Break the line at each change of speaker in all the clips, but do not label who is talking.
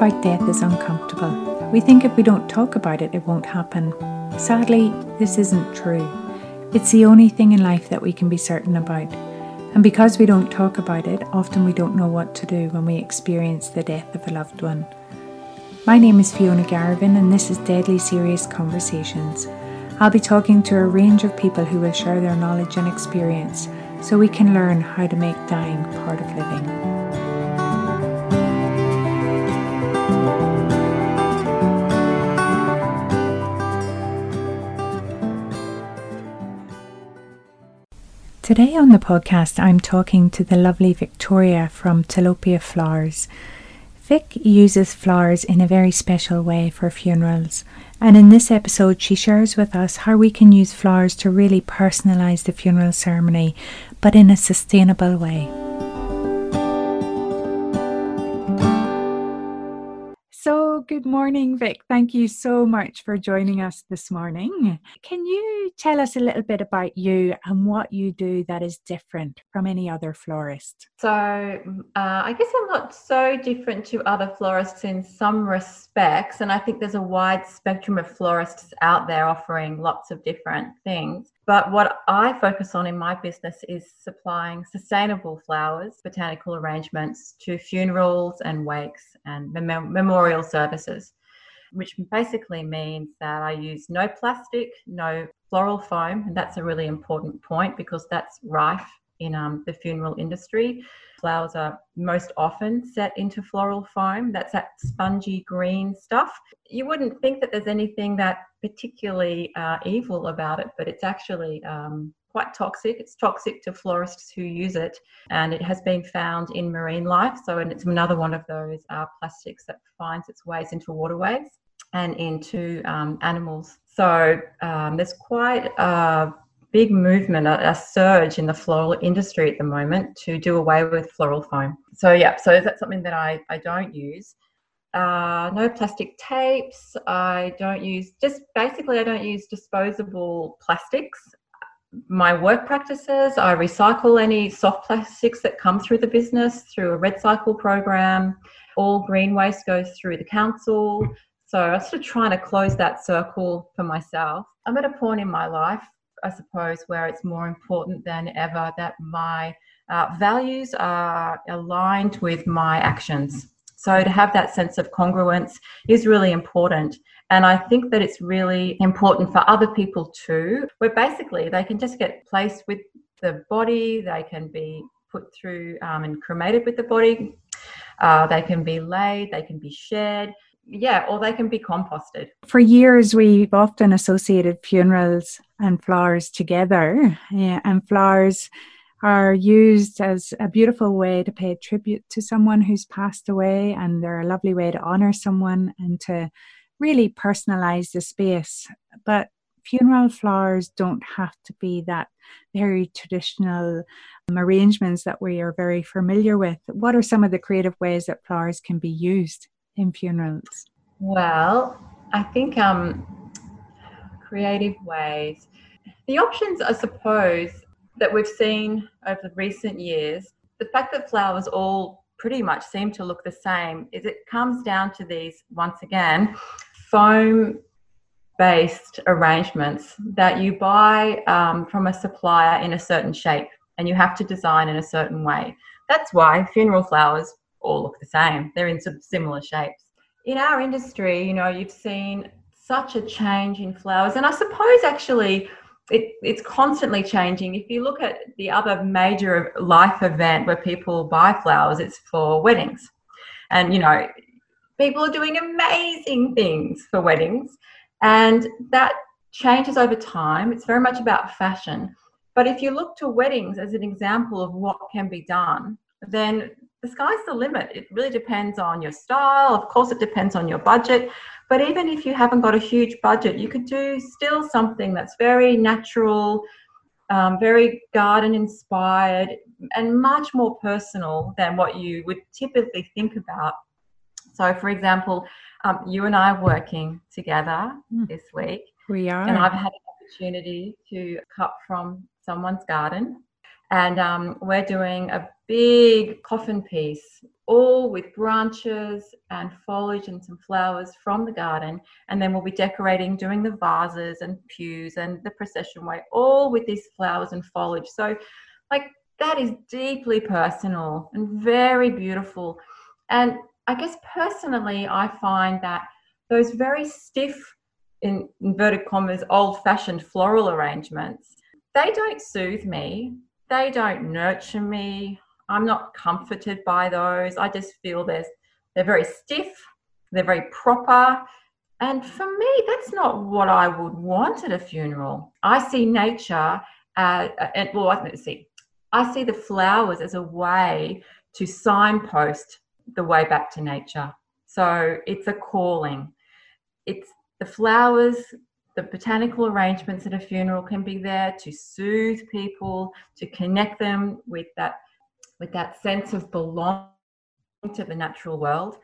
about death is uncomfortable. We think if we don't talk about it, it won't happen. Sadly, this isn't true. It's the only thing in life that we can be certain about. And because we don't talk about it, often we don't know what to do when we experience the death of a loved one. My name is Fiona Garvin, and this is Deadly Serious Conversations. I'll be talking to a range of people who will share their knowledge and experience so we can learn how to make dying part of living. Today on the podcast, I'm talking to the lovely Victoria from Tilapia Flowers. Vic uses flowers in a very special way for funerals, and in this episode, she shares with us how we can use flowers to really personalise the funeral ceremony, but in a sustainable way. Good morning, Vic. Thank you so much for joining us this morning. Can you tell us a little bit about you and what you do that is different from any other florist?
So, uh, I guess I'm not so different to other florists in some respects, and I think there's a wide spectrum of florists out there offering lots of different things. But what I focus on in my business is supplying sustainable flowers, botanical arrangements to funerals and wakes and mem- memorial services, which basically means that I use no plastic, no floral foam. And that's a really important point because that's rife in um, the funeral industry. Flowers are most often set into floral foam. That's that spongy green stuff. You wouldn't think that there's anything that particularly uh, evil about it, but it's actually um, quite toxic. It's toxic to florists who use it, and it has been found in marine life. So, and it's another one of those uh, plastics that finds its ways into waterways and into um, animals. So, um, there's quite a big movement, a, a, surge in the floral industry at the moment to do away with floral foam. So, yeah, so that's something that I, I don't use. Uh, no plastic tapes. I don't use, just basically, I don't use disposable plastics my work practices. I recycle any soft plastics that come through the business through a REDcycle program. All green waste goes through the council. So I'm sort of trying to close that circle for myself. I'm at a point in my life, I suppose, where it's more important than ever that my uh, values are aligned with my actions. So to have that sense of congruence is really important. And I think that it's really important for other people too, where basically they can just get placed with the body, they can be put through um, and cremated with the body, uh, they can be laid, they can be shared. Yeah, or they can be composted.
For years, we've often associated funerals and flowers together, yeah, and flowers are used as a beautiful way to pay tribute to someone who's passed away, and they're a lovely way to honor someone and to really personalize the space. But funeral flowers don't have to be that very traditional um, arrangements that we are very familiar with. What are some of the creative ways that flowers can be used in funerals?
Well, I think um, creative ways. The options, I suppose, that we've seen over recent years, the fact that flowers all pretty much seem to look the same is it comes down to these, once again, foam based arrangements that you buy um, from a supplier in a certain shape and you have to design in a certain way. That's why funeral flowers all look the same. They're in similar shapes. In our industry, you know, you've seen such a change in flowers, and I suppose actually it, it's constantly changing. If you look at the other major life event where people buy flowers, it's for weddings. And, you know, people are doing amazing things for weddings. And that changes over time. It's very much about fashion. But if you look to weddings as an example of what can be done, then the sky's the limit. It really depends on your style. Of course, it depends on your budget. But even if you haven't got a huge budget, you could do still something that's very natural, um, very garden inspired, and much more personal than what you would typically think about. So, for example, um, you and I are working together mm. this week.
We are.
And I've had an opportunity to cut from someone's garden. And um, we're doing a big coffin piece all with branches and foliage and some flowers from the garden. And then we'll be decorating, doing the vases and pews and the procession way, all with these flowers and foliage. So, like, that is deeply personal and very beautiful. And I guess personally, I find that those very stiff, in inverted commas, old fashioned floral arrangements, they don't soothe me. They don't nurture me. I'm not comforted by those. I just feel there's, they're very stiff, they're very proper. And for me, that's not what I would want at a funeral. I see nature, uh, and well, I see, I see the flowers as a way to signpost the way back to nature. So it's a calling. It's the flowers, the botanical arrangements at a funeral can be there to soothe people, to connect them with that with that sense of belonging to the natural world.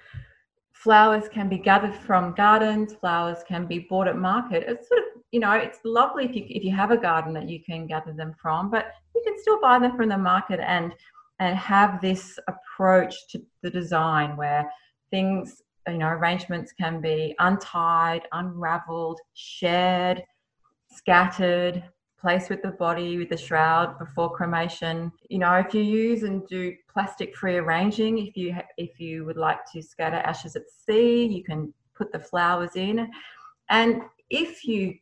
Flowers can be gathered from gardens, flowers can be bought at market. It's sort of, you know, it's lovely if you if you have a garden that you can gather them from, but you can still buy them from the market and and have this approach to the design where things you know arrangements can be untied unraveled shared scattered placed with the body with the shroud before cremation you know if you use and do plastic free arranging if you if you would like to scatter ashes at sea you can put the flowers in and if you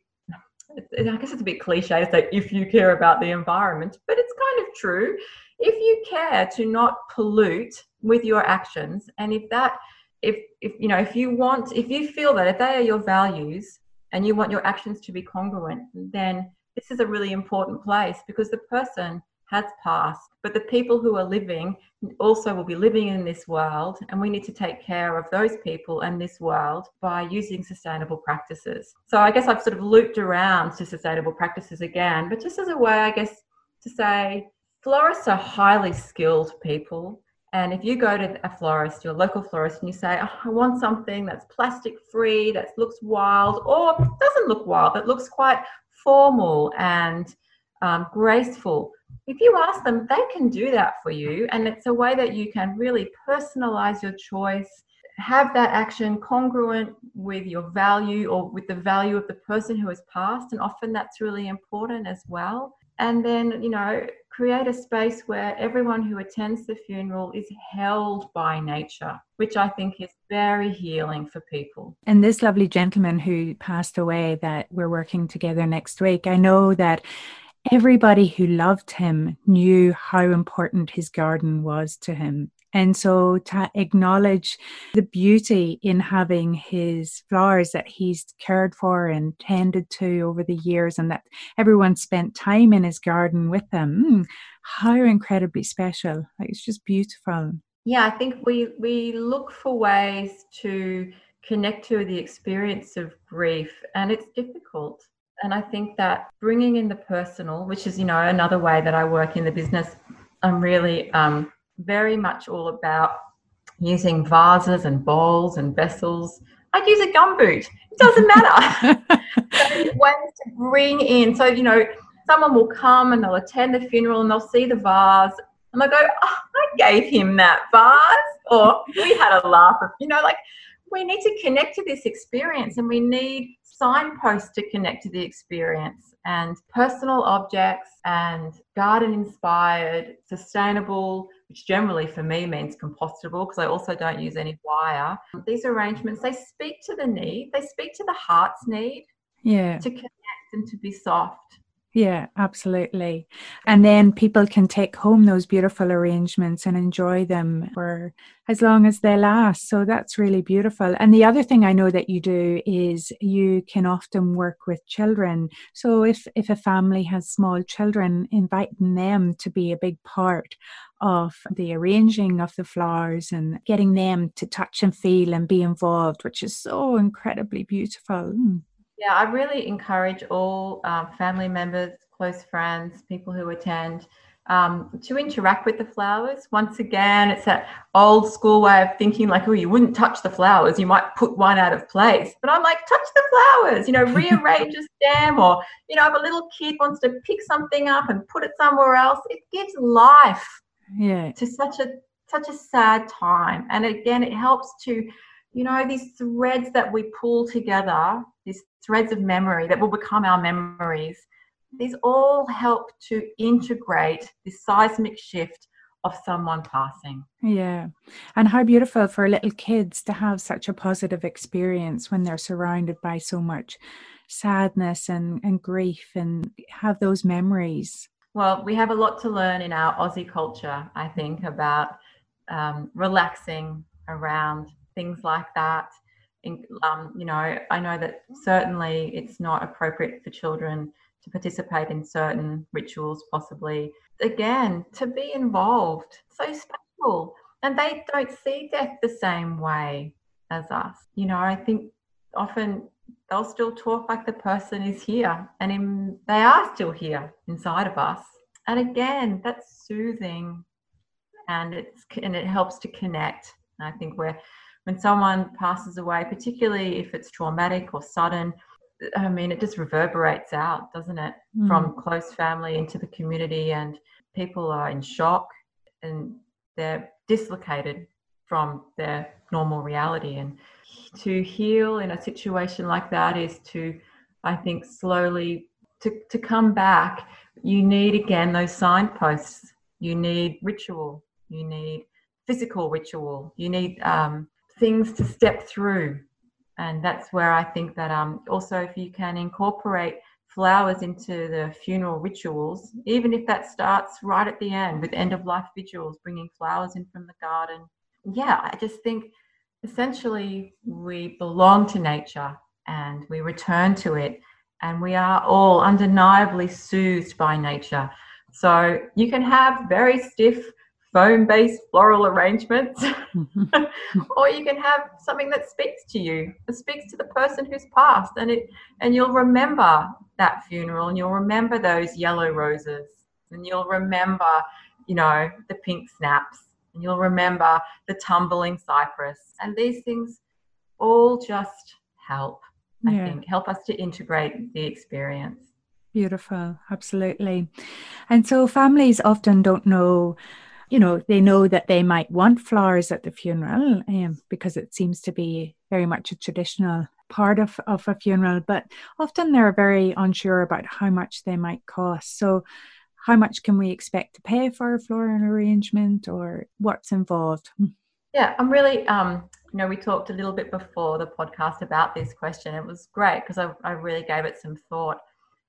I guess it's a bit cliche to say if you care about the environment, but it's kind of true. If you care to not pollute with your actions, and if that, if, if you know, if you want, if you feel that if they are your values and you want your actions to be congruent, then this is a really important place because the person has passed, but the people who are living also will be living in this world, and we need to take care of those people and this world by using sustainable practices. So, I guess I've sort of looped around to sustainable practices again, but just as a way, I guess, to say florists are highly skilled people. And if you go to a florist, your local florist, and you say, oh, I want something that's plastic free, that looks wild, or doesn't look wild, that looks quite formal and um, graceful, if you ask them, they can do that for you. And it's a way that you can really personalize your choice, have that action congruent with your value or with the value of the person who has passed. And often that's really important as well. And then, you know, create a space where everyone who attends the funeral is held by nature, which I think is very healing for people.
And this lovely gentleman who passed away that we're working together next week, I know that everybody who loved him knew how important his garden was to him. And so to acknowledge the beauty in having his flowers that he's cared for and tended to over the years, and that everyone spent time in his garden with them, mm, how incredibly special. Like it's just beautiful.
Yeah, I think we we look for ways to connect to the experience of grief, and it's difficult. And I think that bringing in the personal, which is, you know, another way that I work in the business, I'm really um, very much all about using vases and bowls and vessels. I'd use a gumboot. It doesn't matter. ways to bring in. So, you know, someone will come and they'll attend the funeral and they'll see the vase and they'll go, oh, I gave him that vase. Or we had a laugh. You know, like we need to connect to this experience and we need signposts to connect to the experience and personal objects and garden inspired, sustainable, which generally for me means compostable because I also don't use any wire. These arrangements, they speak to the need, they speak to the heart's need.
Yeah.
To connect and to be soft.
Yeah, absolutely. And then people can take home those beautiful arrangements and enjoy them for as long as they last. So that's really beautiful. And the other thing I know that you do is you can often work with children. So if if a family has small children, inviting them to be a big part of the arranging of the flowers and getting them to touch and feel and be involved, which is so incredibly beautiful. Mm.
Yeah, I really encourage all um, family members, close friends, people who attend um, to interact with the flowers. Once again, it's that old school way of thinking like, oh, you wouldn't touch the flowers, you might put one out of place. But I'm like, touch the flowers, you know, rearrange a stem, or, you know, if a little kid wants to pick something up and put it somewhere else, it gives life
yeah.
to such a such a sad time. And again, it helps to, you know, these threads that we pull together, these threads of memory that will become our memories, these all help to integrate this seismic shift of someone passing.
Yeah. And how beautiful for little kids to have such a positive experience when they're surrounded by so much sadness and, and grief and have those memories.
Well, we have a lot to learn in our Aussie culture, I think, about um, relaxing around things like that. Um, you know, I know that certainly it's not appropriate for children to participate in certain rituals, possibly. Again, to be involved, so special. And they don't see death the same way as us. You know, I think often they'll still talk like the person is here and in, they are still here inside of us. And again, that's soothing and it's and it helps to connect. And I think where when someone passes away, particularly if it's traumatic or sudden, I mean, it just reverberates out, doesn't it, mm. from close family into the community, and people are in shock and they're dislocated from their normal reality. And to heal in a situation like that is to, I think, slowly to, to come back. You need again those signposts. You need ritual you need physical ritual, you need um, things to step through. And that's where I think that um, also if you can incorporate flowers into the funeral rituals, even if that starts right at the end with end of life vigils, bringing flowers in from the garden. Yeah, I just think essentially we belong to nature and we return to it and we are all undeniably soothed by nature. So you can have very stiff foam based floral arrangements, or you can have something that speaks to you, that speaks to the person who's passed, and it and you'll remember that funeral, and you'll remember those yellow roses, and you'll remember, you know, the pink snaps, and you'll remember the tumbling cypress, and these things all just help. Yeah. I think help us to integrate the experience.
Beautiful, absolutely. And so families often don't know you know, they know that they might want flowers at the funeral um, because it seems to be very much a traditional part of, of a funeral, but often they're very unsure about how much they might cost. So, how much can we expect to pay for a floral arrangement or what's involved? Hmm.
Yeah, I'm really, um, you know, we talked a little bit before the podcast about this question. It was great because I, I really gave it some thought.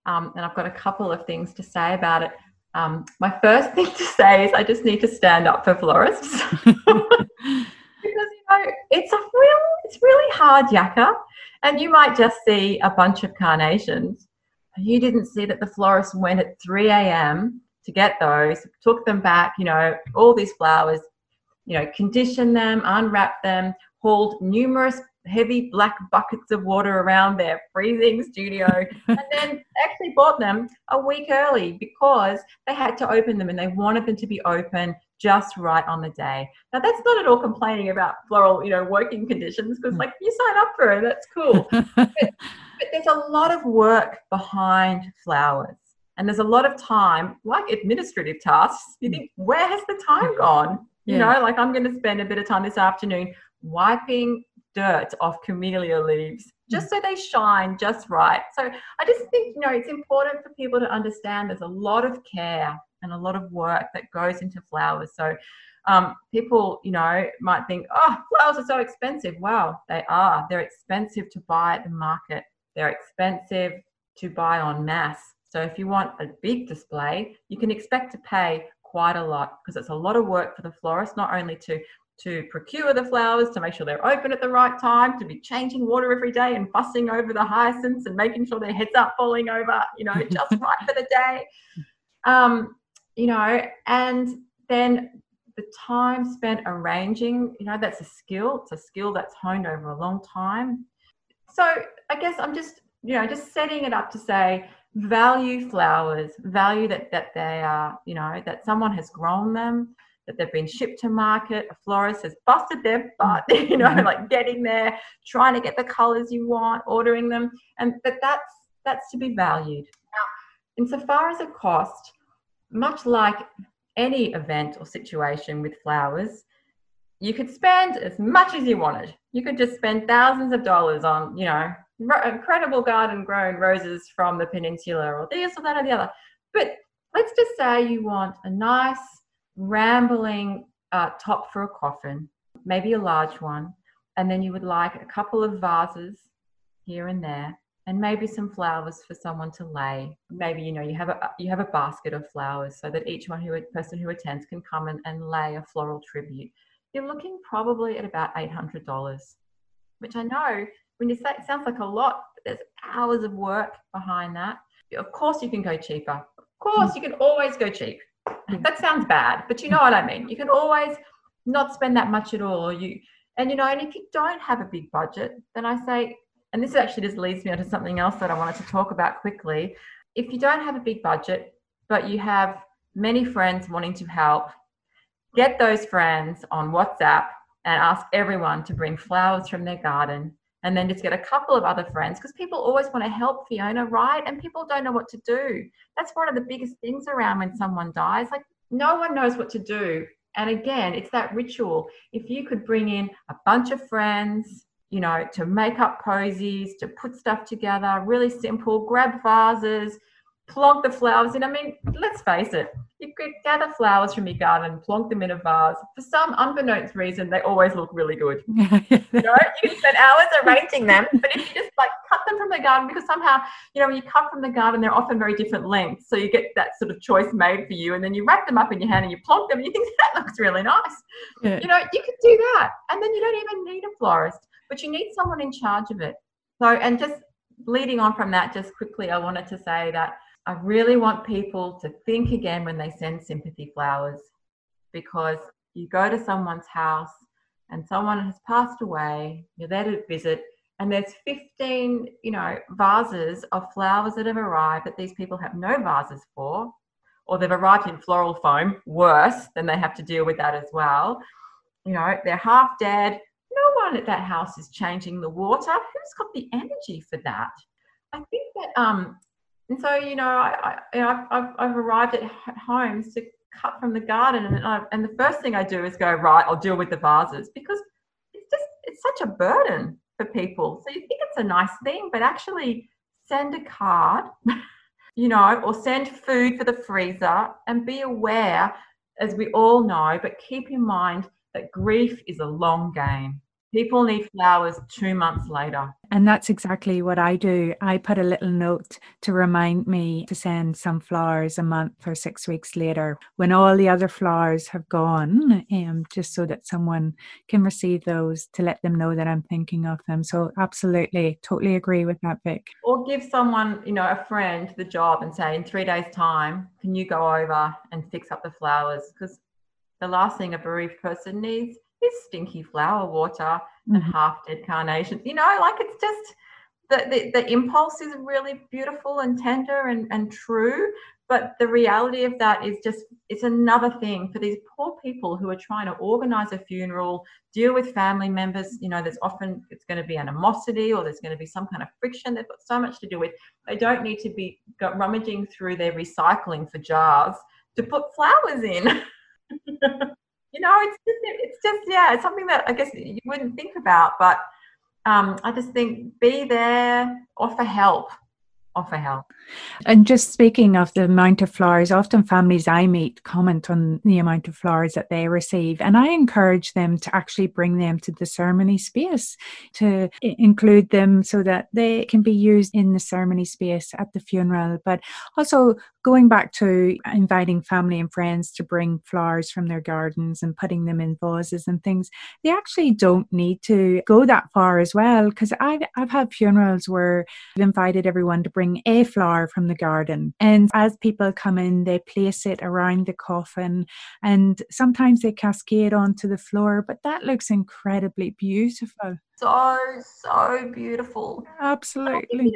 Um, and I've got a couple of things to say about it. Um, my first thing to say is I just need to stand up for florists because you know it's a real it's really hard yakka, and you might just see a bunch of carnations. You didn't see that the florist went at 3 a.m. to get those, took them back, you know, all these flowers, you know, conditioned them, unwrapped them, hauled numerous heavy black buckets of water around their freezing studio and then actually bought them a week early because they had to open them and they wanted them to be open just right on the day. Now that's not at all complaining about floral, you know, working conditions because hmm. like you sign up for it, that's cool. but, but there's a lot of work behind flowers. And there's a lot of time, like administrative tasks. You hmm. think, where has the time gone? You yeah. know, like I'm going to spend a bit of time this afternoon wiping dirt off camellia leaves just so they shine just right. So I just think, you know, it's important for people to understand there's a lot of care and a lot of work that goes into flowers. So um, people, you know, might think, oh, flowers are so expensive. Wow, they are. They're expensive to buy at the market. They're expensive to buy on mass. So if you want a big display, you can expect to pay quite a lot because it's a lot of work for the florist, not only to to procure the flowers, to make sure they're open at the right time, to be changing water every day and fussing over the hyacinths and making sure their heads aren't falling over, you know, just right for the day. Um, you know, and then the time spent arranging, you know, that's a skill. It's a skill that's honed over a long time. So I guess I'm just, you know, just setting it up to say value flowers, value that that they are, you know, that someone has grown them, that they've been shipped to market. A florist has busted their butt, you know, mm-hmm. like getting there, trying to get the colors you want, ordering them, and but that's that's to be valued. Now, insofar as a cost, much like any event or situation with flowers, you could spend as much as you wanted. You could just spend thousands of dollars on, you know, incredible garden grown roses from the peninsula or this or that or the other. But let's just say you want a nice, rambling uh, top for a coffin, maybe a large one, and then you would like a couple of vases here and there and maybe some flowers for someone to lay. Maybe you know you have a you have a basket of flowers so that each one who person who attends can come and, and lay a floral tribute. You're looking probably at about $800 which i know when you say it sounds like a lot but there's hours of work behind that. Of course you can go cheaper. Of course you can always go cheap that sounds bad but you know what i mean you can always not spend that much at all you and you know and if you don't have a big budget then i say and this actually just leads me on to something else that I wanted to talk about quickly. If you don't have a big budget, but you have many friends wanting to help, get those friends on WhatsApp and ask everyone to bring flowers from their garden. And then just get a couple of other friends because people always want to help Fiona, right? And people don't know what to do. That's one of the biggest things around when someone dies. Like, no one knows what to do. And again, it's that ritual. If you could bring in a bunch of friends, you know, to make up posies, to put stuff together, really simple, grab vases, plonk the flowers in. I mean, let's face it, you could gather flowers from your garden, plonk them in a vase. For some unbeknownst reason, they always look really good. you know, you can spend hours arranging them, but if you just like cut them from the garden, because somehow, you know, when you cut from the garden, they're often very different lengths. So you get that sort of choice made for you, and then you wrap them up in your hand and you plonk them, and you think that looks really nice. Yeah. You know, you could do that, and then you don't even need a florist but you need someone in charge of it. So, and just leading on from that, just quickly, I wanted to say that I really want people to think again when they send sympathy flowers because you go to someone's house and someone has passed away, you're there to visit, and there's 15, you know, vases of flowers that have arrived that these people have no vases for, or they've arrived in floral foam, worse, then they have to deal with that as well. You know, they're half dead, no one at that house is changing the water. Who's got the energy for that? I think that, um, and so, you know, I, I, have I've arrived at homes to cut from the garden, and, I, and the first thing I do is go, right, I'll deal with the vases because it's just, it's such a burden for people. So you think it's a nice thing, but actually send a card, you know, or send food for the freezer and be aware, as we all know, but keep in mind that grief is a long game. People need flowers two months later.
And that's exactly what I do. I put a little note to remind me to send some flowers a month or six weeks later when all the other flowers have gone, um, just so that someone can receive those to let them know that I'm thinking of them. So, absolutely, totally agree with that, Vic.
Or give someone, you know, a friend the job and say, in three days' time, can you go over and fix up the flowers? Because the last thing a bereaved person needs is stinky flower water mm-hmm. and half dead carnations. You know, like it's just the, the, the impulse is really beautiful and tender and, and true. But the reality of that is just, it's another thing for these poor people who are trying to organize a funeral, deal with family members. You know, there's often, it's going to be animosity or there's going to be some kind of friction. They've got so much to do with. They don't need to be rummaging through their recycling for jars to put flowers in. you know, it's just, it's just, yeah, it's something that I guess you wouldn't think about, but um, I just think be there, offer help, offer help.
And just speaking of the amount of flowers, often families I meet comment on the amount of flowers that they receive. And I encourage them to actually bring them to the ceremony space, to include them so that they can be used in the ceremony space at the funeral. But also going back to inviting family and friends to bring flowers from their gardens and putting them in vases and things, they actually don't need to go that far as well. Because I've, I've had funerals where I've invited everyone to bring a flower from the garden. And as people come in, they place it around the coffin and sometimes they cascade onto the floor, but that looks incredibly beautiful.
So, so beautiful.
Absolutely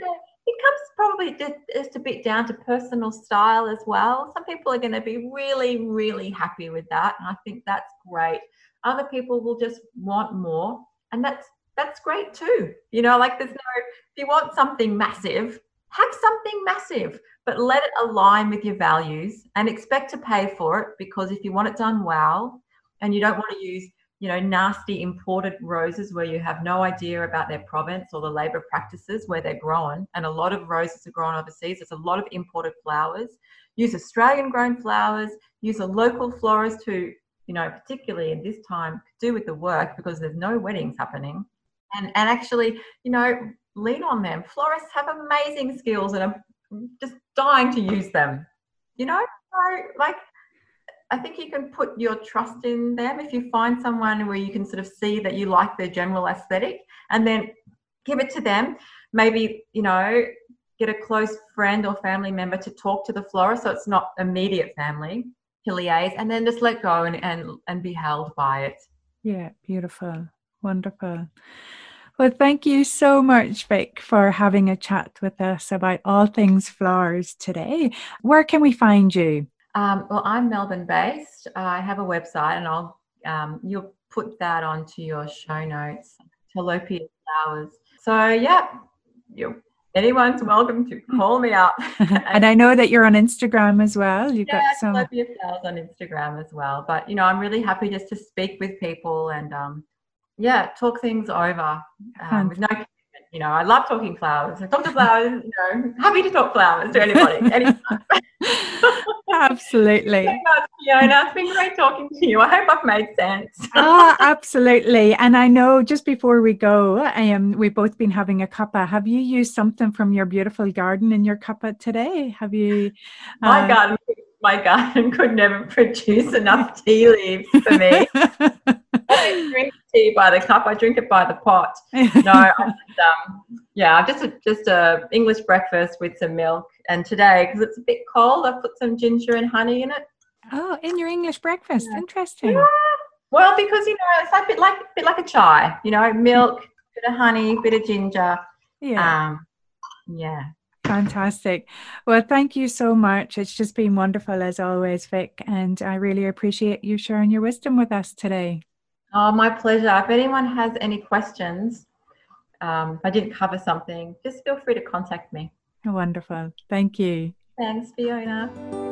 it comes probably just a bit down to personal style as well. Some people are going to be really, really happy with that, and I think that's great. Other people will just want more, and that's that's great too. You know, like there's no if you want something massive, have something massive, but let it align with your values and expect to pay for it because if you want it done well and you don't want to use you know nasty imported roses where you have no idea about their province or the labor practices where they're grown and a lot of roses are grown overseas there's a lot of imported flowers use australian grown flowers use a local florist who you know particularly in this time do with the work because there's no weddings happening. And and actually you know lean on them florists have amazing skills and are just dying to use them you know so like I think you can put your trust in them if you find someone where you can sort of see that you like their general aesthetic and then give it to them. Maybe, you know, get a close friend or family member to talk to the florist so it's not immediate family to liaise and then just let go and, and, and be held by it.
Yeah, beautiful. Wonderful. Well, thank you so much, Vic, for having a chat with us about all things flowers today. Where can we find you?
Um, well, I'm Melbourne based. I have a website, and I'll um, you'll put that onto your show notes. Tilapia flowers. So yeah, you anyone's welcome to call me up.
and I know that you're on Instagram as well. You've
yeah,
got some
Tilapia flowers on Instagram as well. But you know, I'm really happy just to speak with people and um, yeah, talk things over um, with no you know, I love talking flowers. I talk to flowers, you know, happy to talk flowers to anybody.
absolutely.
Fiona, it's been great talking to you. I hope I've made sense.
oh, absolutely. And I know just before we go, um, we've both been having a cuppa. Have you used something from your beautiful garden in your cuppa today? Have you?
Uh... My garden, my garden could never produce enough tea leaves for me. I drink tea by the cup. I drink it by the pot. No, I just, um, yeah, just a, just a English breakfast with some milk. And today, because it's a bit cold, I put some ginger and honey in it.
Oh, in your English breakfast, yeah. interesting. Yeah.
Well, because you know, it's like a bit like a bit like a chai. You know, milk, bit of honey, bit of ginger. Yeah. Um, yeah.
Fantastic. Well, thank you so much. It's just been wonderful as always, Vic, and I really appreciate you sharing your wisdom with us today.
Oh, my pleasure. If anyone has any questions, um, if I didn't cover something, just feel free to contact me.
Wonderful. Thank you.
Thanks, Fiona.